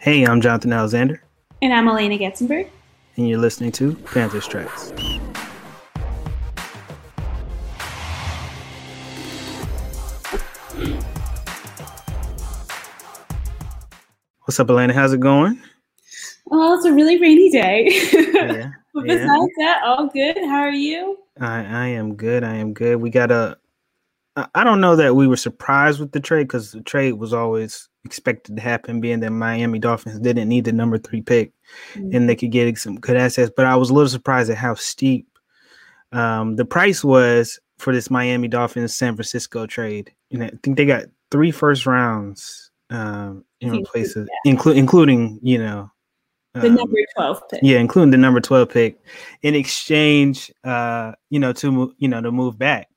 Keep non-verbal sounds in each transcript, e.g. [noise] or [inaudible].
Hey, I'm Jonathan Alexander. And I'm Alaina Getzenberg. And you're listening to Panthers Tracks. What's up, Alaina? How's it going? Well, it's a really rainy day. [laughs] Yeah, but besides yeah. that, all good. How are you? I, I am good. I am good. We got a. I don't know that we were surprised with the trade because the trade was always expected to happen, being that Miami Dolphins didn't need the number three pick mm-hmm. and they could get some good assets. But I was a little surprised at how steep um, the price was for this Miami Dolphins San Francisco trade. And I think they got three first rounds um, in places, yeah. inclu- including, you know, the um, number 12 pick. Yeah, including the number 12 pick in exchange, uh, you know, to, you know, to move back,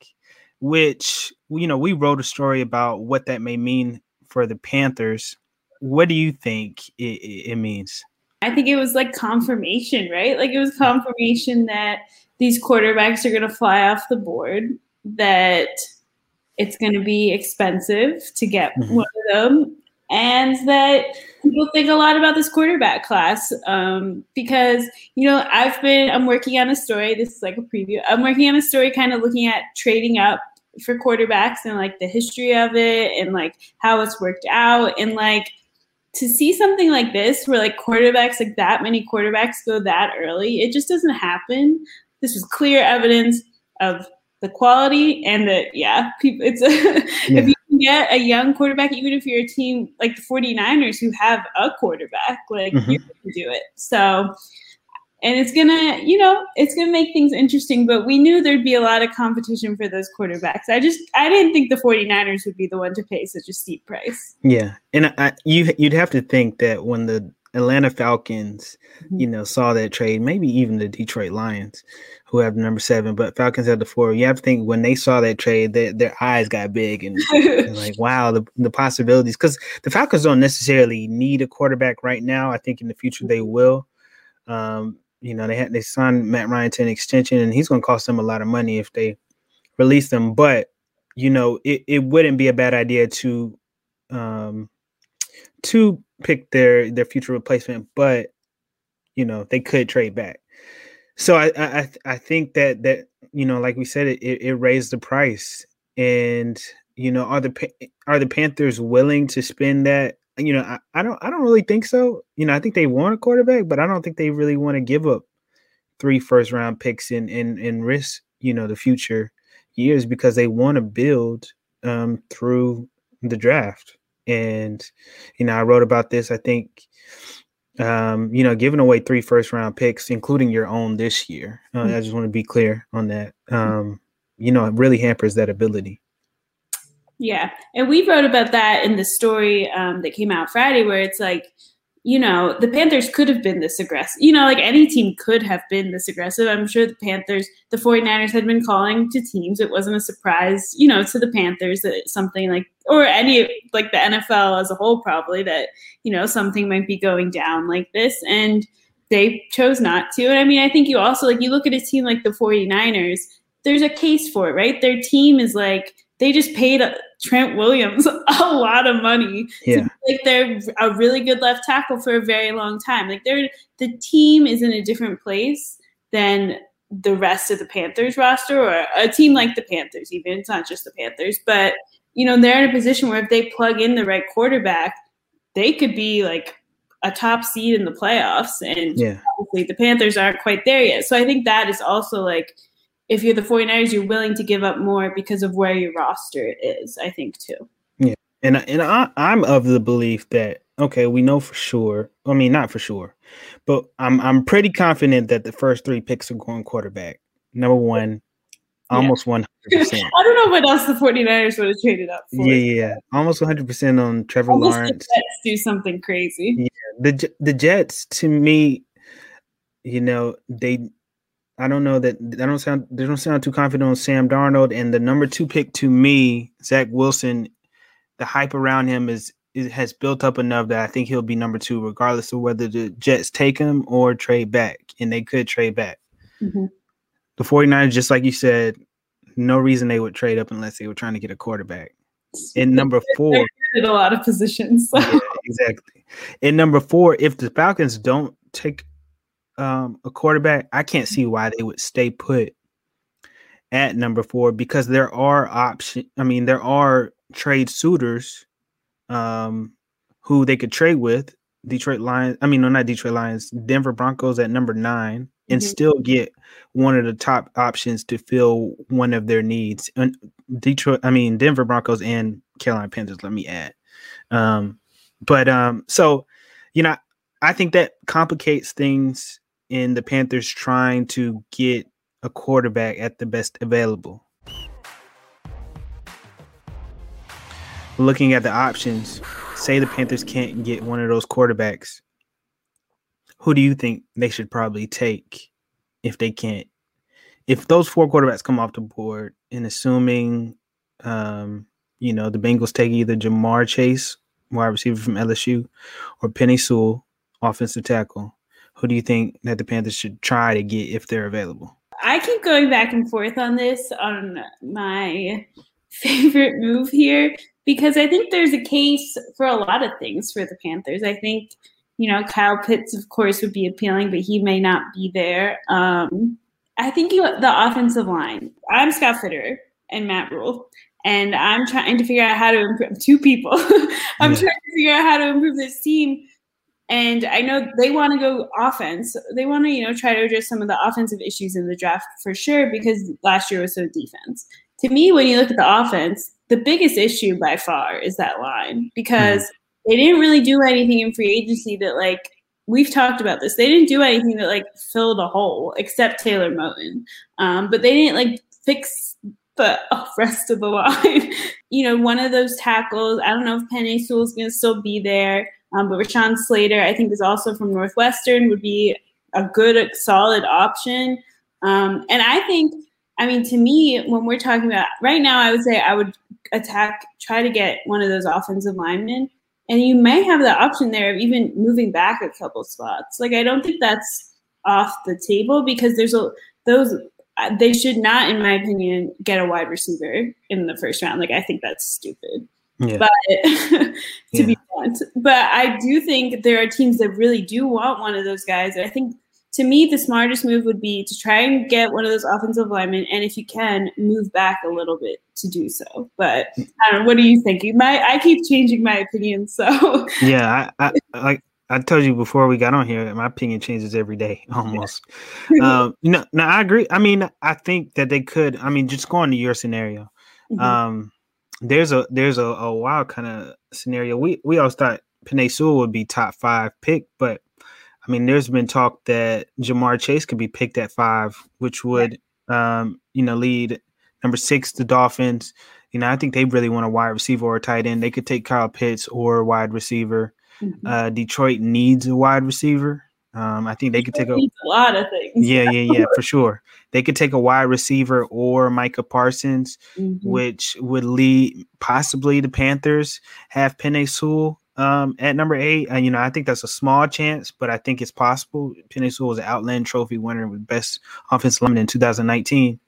which, you know, we wrote a story about what that may mean for the Panthers. What do you think it, it means? I think it was like confirmation, right? Like it was confirmation that these quarterbacks are going to fly off the board, that it's going to be expensive to get mm-hmm. one of them, and that people think a lot about this quarterback class um, because you know I've been I'm working on a story. This is like a preview. I'm working on a story, kind of looking at trading up for quarterbacks and like the history of it and like how it's worked out and like to see something like this where like quarterbacks like that many quarterbacks go that early it just doesn't happen this was clear evidence of the quality and the yeah people it's a, [laughs] yeah. if you can get a young quarterback even if you're a team like the 49ers who have a quarterback like mm-hmm. you can do it so and it's gonna you know it's gonna make things interesting but we knew there'd be a lot of competition for those quarterbacks. I just i didn't think the 49ers would be the one to pay such a steep price. Yeah and I, you you'd have to think that when the atlanta falcons mm-hmm. you know saw that trade maybe even the detroit lions who have number seven but falcons have the four you have to think when they saw that trade that their eyes got big and, [laughs] and like wow the, the possibilities because the falcons don't necessarily need a quarterback right now. I think in the future they will. Um, you know, they had they signed Matt Ryan to an extension, and he's going to cost them a lot of money if they release them. But you know, it, it wouldn't be a bad idea to um to pick their their future replacement, but you know, they could trade back. So I I I think that that you know, like we said, it it raised the price, and you know, are the are the Panthers willing to spend that you know, I, I, don't I don't really think so. You know, I think they want a quarterback, but I don't think they really want to give up three first round picks and and and risk, you know, the future years because they want to build um through the draft. And you know, I wrote about this. I think um, you know, giving away three first round picks, including your own this year. Uh, mm-hmm. I just want to be clear on that. Um, you know, it really hampers that ability. Yeah. And we wrote about that in the story um, that came out Friday, where it's like, you know, the Panthers could have been this aggressive. You know, like any team could have been this aggressive. I'm sure the Panthers, the 49ers had been calling to teams. It wasn't a surprise, you know, to the Panthers that something like, or any, like the NFL as a whole, probably that, you know, something might be going down like this. And they chose not to. And I mean, I think you also, like, you look at a team like the 49ers, there's a case for it, right? Their team is like, they just paid uh, Trent Williams [laughs] a lot of money. Yeah. like they're a really good left tackle for a very long time. Like they're the team is in a different place than the rest of the Panthers roster or a team like the Panthers, even. It's not just the Panthers, but you know, they're in a position where if they plug in the right quarterback, they could be like a top seed in the playoffs. And yeah. obviously the Panthers aren't quite there yet. So I think that is also like if you're the 49ers, you're willing to give up more because of where your roster is, I think too. Yeah. And and I, I'm of the belief that okay, we know for sure. I mean, not for sure, but I'm I'm pretty confident that the first three picks are going quarterback. Number one, almost one hundred percent. [laughs] I don't know what else the 49ers would have traded up for. Yeah, yeah, almost one hundred percent on Trevor almost Lawrence. The Jets do something crazy. Yeah, the the Jets to me, you know, they I don't know that I don't sound they don't sound too confident on Sam Darnold and the number two pick to me, Zach Wilson. The hype around him is it has built up enough that I think he'll be number two, regardless of whether the Jets take him or trade back, and they could trade back. Mm-hmm. The 49ers, just like you said, no reason they would trade up unless they were trying to get a quarterback. In number four, in a lot of positions. So. Yeah, exactly. And number four, if the Falcons don't take um, a quarterback, I can't see why they would stay put at number four because there are option. I mean, there are trade suitors um, who they could trade with. Detroit Lions. I mean, no, not Detroit Lions. Denver Broncos at number 9 and mm-hmm. still get one of the top options to fill one of their needs. And Detroit, I mean, Denver Broncos and Carolina Panthers. Let me add. Um, but um, so you know, I think that complicates things in the Panthers trying to get a quarterback at the best available. Looking at the options, say the Panthers can't get one of those quarterbacks. Who do you think they should probably take if they can't? If those four quarterbacks come off the board, and assuming, um, you know, the Bengals take either Ja'Marr Chase, wide receiver from LSU, or Penei Sewell, offensive tackle, who do you think that the Panthers should try to get if they're available? I keep going back and forth on this on my [laughs] favorite move here because I think there's a case for a lot of things for the Panthers. I think, you know, Kyle Pitts, of course, would be appealing, but he may not be there. Um, I think you, the offensive line. I'm Scott Fitterer and Matt Rhule, and I'm trying to figure out how to improve two people. [laughs] I'm yeah. trying to figure out how to improve this team. And I know they want to go offense. They want to, you know, try to address some of the offensive issues in the draft for sure because last year was so defense. To me, when you look at the offense, the biggest issue by far is that line because mm-hmm. they didn't really do anything in free agency that like we've talked about this. They didn't do anything that like filled a hole except Taylor Moton. Um, but they didn't like fix the [laughs] rest of the line. [laughs] you know, one of those tackles, I don't know if Penei Sewell is going to still be there, um, but Rashawn Slater, I think, is also from Northwestern, would be a good, solid option. Um, and I think, I mean, to me, when we're talking about right now, I would say I would attack, try to get one of those offensive linemen. And you may have the option there of even moving back a couple spots. Like, I don't think that's off the table because there's a, those uh, they should not, in my opinion, get a wide receiver in the first round. Like I think that's stupid. Yeah. But [laughs] to yeah. be blunt, but I do think there are teams that really do want one of those guys. I think to me, the smartest move would be to try and get one of those offensive linemen, and if you can, move back a little bit to do so. But I don't know. What are you thinking? My I keep changing my opinion. [laughs] So yeah, I, I like I told you before we got on here, my opinion changes every day [laughs] almost. um, no, no, I agree. I mean, I think that they could. I mean, just going to your scenario, mm-hmm. um, there's a there's a, a wild kind of scenario. We we always thought Penei Sewell would be top five pick, but I mean, there's been talk that Ja'Marr Chase could be picked at five, which would um, you know lead number six the Dolphins. You know, I think they really want a wide receiver or a tight end. They could take Kyle Pitts or a wide receiver. Mm-hmm. Uh, Detroit needs a wide receiver. Um, I think they could take a, a, lot of things. Yeah, yeah, yeah, for [laughs] sure. They could take a wide receiver or Micah Parsons, mm-hmm. which would lead possibly the Panthers have Penei Sewell um, at number eight. And, you know, I think that's a small chance, but I think it's possible. Penei Sewell was an Outland Trophy winner with best offensive lineman in 2019.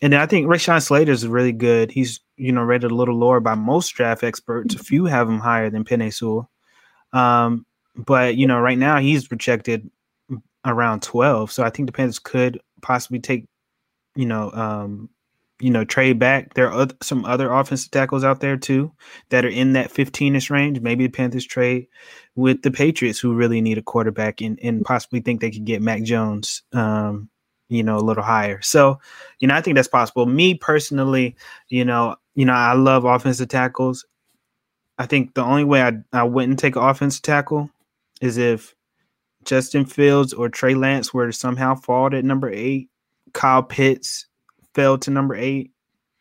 And then I think Rashawn Slater is really good. He's, you know, rated a little lower by most draft experts. A mm-hmm. few have him higher than Penei Sewell. Um, but you know, right now he's projected around 12. So I think the Panthers could possibly take, you know, um, you know, trade back. There are some other offensive tackles out there too that are in that 15ish range. Maybe the Panthers trade with the Patriots who really need a quarterback and, and possibly think they could get Mac Jones, um, you know, a little higher. So, you know, I think that's possible. Me personally, you know, you know, I love offensive tackles. I think the only way I, I wouldn't take an offensive tackle is if Justin Fields or Trey Lance were to somehow fall at number eight, Kyle Pitts fell to number eight.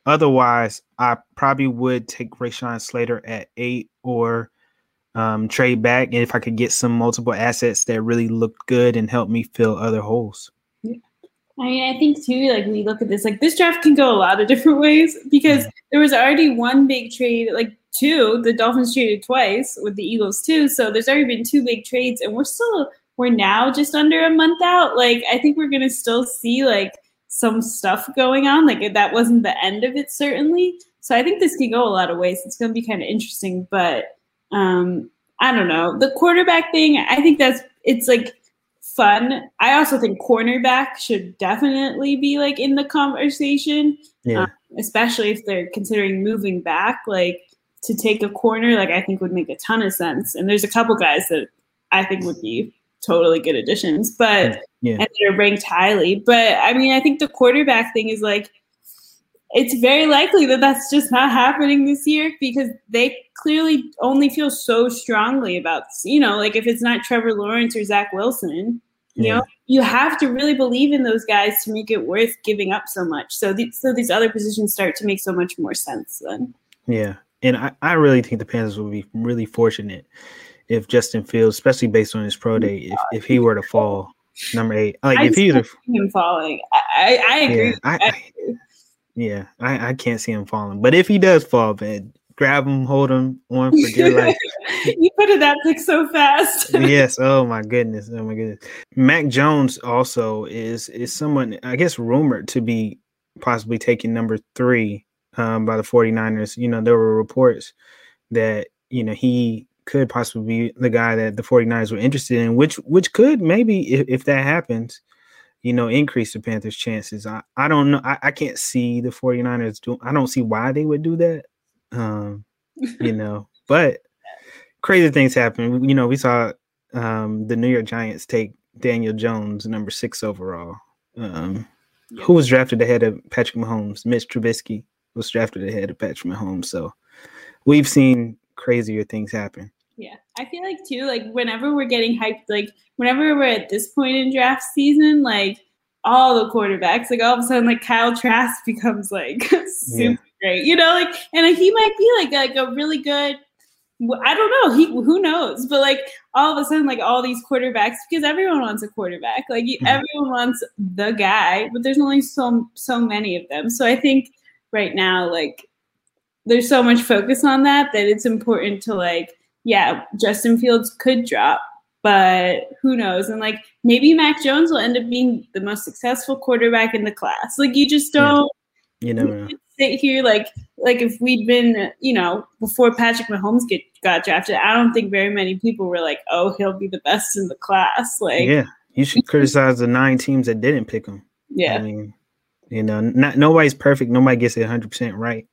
Otherwise, I probably would take Rashawn Slater at eight or um, trade back and if I could get some multiple assets that really look good and help me fill other holes. I mean, I think too, like we look at this, like this draft can go a lot of different ways because there was already one big trade, like two, the Dolphins traded twice with the Eagles too. So there's already been two big trades, and we're still we're now just under a month out. Like I think we're gonna still see like some stuff going on. Like that wasn't the end of it, certainly. So I think this can go a lot of ways. It's gonna be kind of interesting, but um, I don't know. The quarterback thing, I think that's it's like fun. I also think cornerback should definitely be like in the conversation. Yeah. Um, especially if they're considering moving back, like to take a corner, like I think would make a ton of sense. And there's a couple guys that I think would be totally good additions, but yeah. and they're ranked highly. But I mean, I think the quarterback thing is like it's very likely that that's just not happening this year because they clearly only feel so strongly about you know like if it's not Trevor Lawrence or Zach Wilson, you yeah. know you have to really believe in those guys to make it worth giving up so much. So these so these other positions start to make so much more sense then. Yeah, and I, I really think the Panthers will be really fortunate if Justin Fields, especially based on his pro day, if, if he were to fall number eight, like I if he was him falling, I, I agree. Yeah, I, I, yeah, I, I can't see him falling. But if he does fall, man, grab him, hold him on for dear [laughs] life. you put it that pick so fast. [laughs] yes. Oh my goodness. Oh my goodness. Mac Jones also is is someone I guess rumored to be possibly taking number three um, by the 49ers. You know, there were reports that, you know, he could possibly be the guy that the 49ers were interested in, which which could maybe if, if that happens, you know, increase the Panthers' chances. I, I don't know. I, I can't see the 49ers do I don't see why they would do that. Um, [laughs] you know, but crazy things happen. You know, we saw um the New York Giants take Daniel Jones, number six overall. Um, who was drafted ahead of Patrick Mahomes? Mitch Trubisky was drafted ahead of Patrick Mahomes. So we've seen crazier things happen. Yeah, I feel like too, like whenever we're getting hyped, like whenever we're at this point in draft season, like all the quarterbacks, like all of a sudden, like Kyle Trask [laughs] becomes like [laughs] super yeah. great, you know, like, and he might be like like a really good. I don't know. He who knows, but like all of a sudden, like all these quarterbacks, because everyone wants a quarterback. Like mm-hmm. everyone wants the guy, but there's only so so many of them. So I think right now, like there's so much focus on that that it's important to like, yeah, Justin Fields could drop, but who knows? And like maybe Mac Jones will end up being the most successful quarterback in the class. Like you just don't you know [laughs] sit here like like if we'd been, you know, before Patrick Mahomes get got drafted, I don't think very many people were like, Oh, he'll be the best in the class. Like Yeah. You should criticize the nine teams that didn't pick him. Yeah. I mean, you know, not nobody's perfect. Nobody gets it 100% right.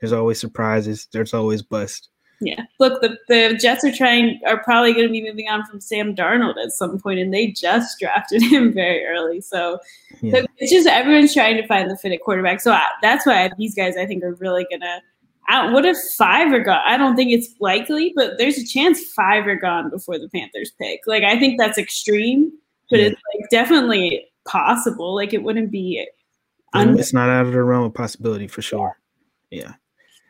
There's always surprises. There's always bust. Yeah. Look, the, the Jets are trying are probably going to be moving on from Sam Darnold at some point, and they just [laughs] drafted him very early. So, yeah. so it's just everyone's trying to find the fit at quarterback. So I, that's why these guys I think are really gonna. I what if five are gone? I don't think it's likely, but there's a chance five are gone before the Panthers pick. Like I think that's extreme, but yeah. it's like definitely possible. Like it wouldn't be. Un- it's not out of the realm of possibility for sure. Yeah.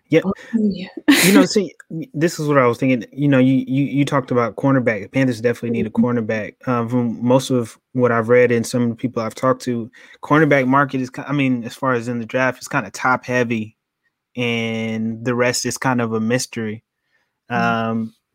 Yeah. you know, see, [laughs] this is what I was thinking. You know, you you, you talked about cornerback. Panthers definitely need a mm-hmm. cornerback. Um, from most of what I've read and some of the people I've talked to, cornerback market is. I mean, as far as in the draft, it's kind of top heavy, and the rest is kind of a mystery. Mm-hmm.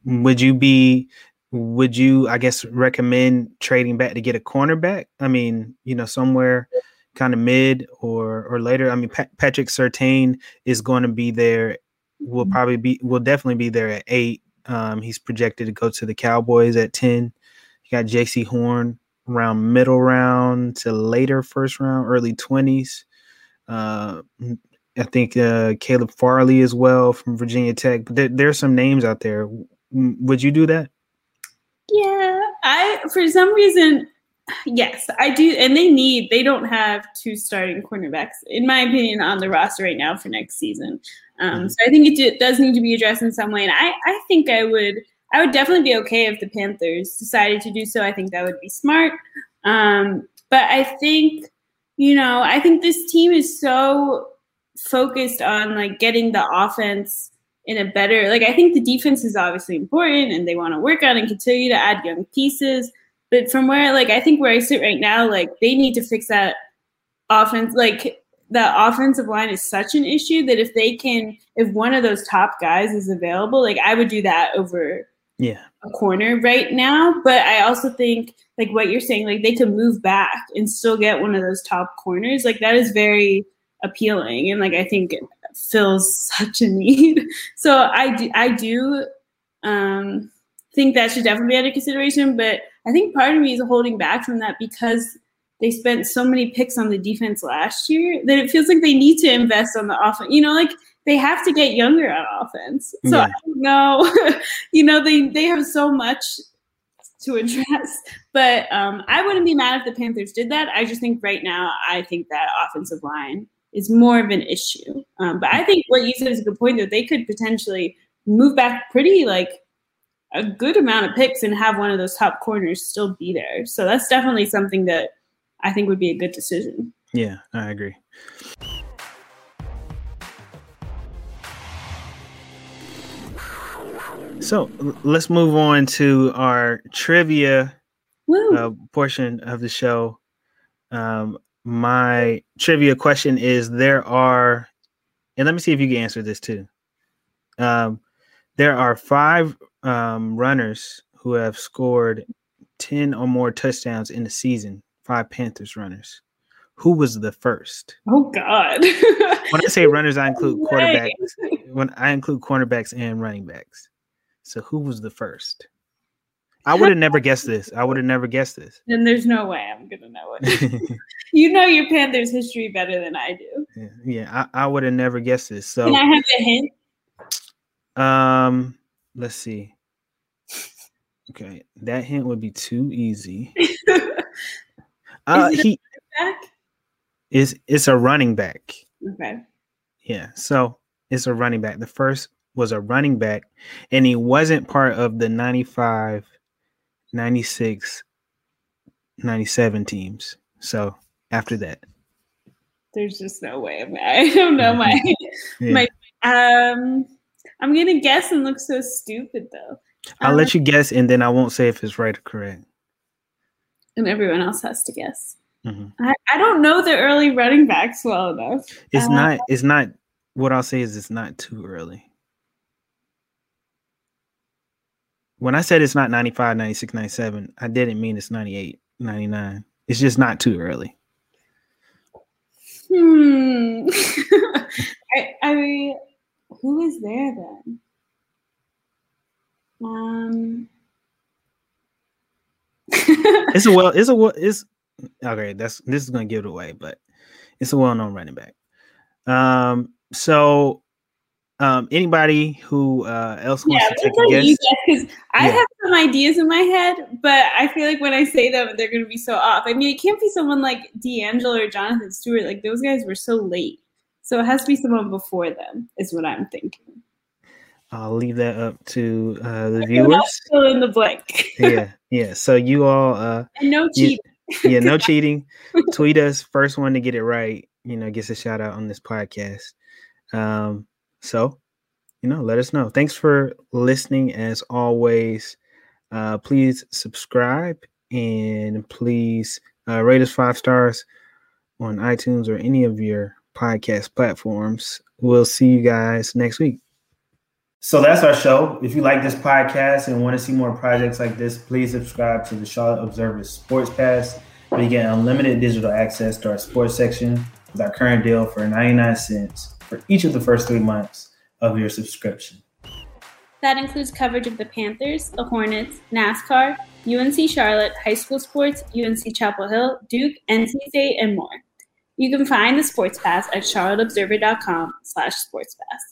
Um, would you be? Would you, I guess, recommend trading back to get a cornerback? I mean, you know, somewhere kind of mid or or later. I mean, pa- Patrick Surtain is going to be there. Will mm-hmm. probably be will definitely be there at eight. Um, he's projected to go to the Cowboys at ten. You got Jaycee Horn around middle round to later first round, early twenties. Uh, I think uh, Caleb Farley as well from Virginia Tech. But there, there's some names out there. Would you do that? Yeah, I for some reason Yes, I do. And they need, they don't have two starting cornerbacks, in my opinion, on the roster right now for next season. Um, mm-hmm. so I think it, it does need to be addressed in some way. And I, I think I would, I would definitely be okay if the Panthers decided to do so. I think that would be smart. Um, but I think, you know, I think this team is so focused on like getting the offense in a better, like, I think the defense is obviously important and they want to work on and continue to add young pieces. But from where, like, I think where I sit right now, like, they need to fix that offense. Like, the offensive line is such an issue that if they can, if one of those top guys is available, like, I would do that over yeah a corner right now. But I also think, like, what you're saying, like, they could move back and still get one of those top corners. Like, that is very appealing. And, like, I think fills [laughs] such a need. So I do, I do, um, think that should definitely be under consideration. But I think part of me is holding back from that because they spent so many picks on the defense last year that it feels like they need to invest on the offense. You know, like they have to get younger on offense. So yeah. I don't know. [laughs] you know, they they have so much to address. But um, I wouldn't be mad if the Panthers did that. I just think right now, I think that offensive line is more of an issue. Um, but I think what you said is a good point that they could potentially move back pretty like a good amount of picks and have one of those top corners still be there. So that's definitely something that I think would be a good decision. Yeah, I agree. So let's move on to our trivia uh, portion of the show. Um, my trivia question is: There are, and let me see if you can answer this too. Um, there are five um, runners who have scored ten or more touchdowns in the season. Five Panthers runners. Who was the first? Oh God! when I say runners, I include [laughs] quarterbacks. When I include cornerbacks and running backs. So who was the first? I would have never guessed this. I would have never guessed this. Then there's no way I'm gonna know it. [laughs] you know your Panthers history better than I do. Yeah, yeah I, I would have never guessed this. So can I have a hint? Um, let's see. [laughs] Okay, that hint would be too easy. [laughs] uh, he back? is it's a running back. Okay. Yeah, so it's a running back. The first was a running back, and he wasn't part of the 95, 96, 97 teams. So after that, there's just no way. [laughs] I don't know my yeah. my um. I'm gonna guess and look so stupid though. I'll um, let you guess, and then I won't say if it's right or correct. And everyone else has to guess. Mm-hmm. I, I don't know the early running backs well enough. It's uh, not. It's not. What I'll say is it's not too early. when I said it's not 95, 96, 97, I didn't mean it's 98, 99. It's just not too early. Hmm. [laughs] I, I mean, who is there then? Um. [laughs] it's a well. It's a well. It's okay. That's this is gonna give it away, but it's a well-known running back. Um. So um, anybody who uh, else wants yeah, to take a guess? Because I yeah. have some ideas in my head, but I feel like when I say them, they're going to be so off. I mean, it can't be someone like DeAngelo or Jonathan Stewart. Like those guys were so late, so it has to be someone before them. Is what I'm thinking. I'll leave that up to uh, the viewers. Fill in the blank. [laughs] yeah, yeah. So you all, uh, and no cheating. yeah, no [laughs] cheating. Tweet us. First one to get it right, you know, gets a shout out on this podcast. Um, so, you know, let us know. Thanks for listening as always. Uh, please subscribe and please uh, rate us five stars on iTunes or any of your podcast platforms. We'll see you guys next week. So that's our show. If you like this podcast and want to see more projects like this, please subscribe to the Charlotte Observer Sports Pass, where you get unlimited digital access to our sports section with our current deal for 99 cents for each of the first three months of your subscription. That includes coverage of the Panthers, the Hornets, NASCAR, UNC Charlotte, high school sports, UNC Chapel Hill, Duke, NC State, and more. You can find the Sports Pass at charlotteobserver.com slash sportspass.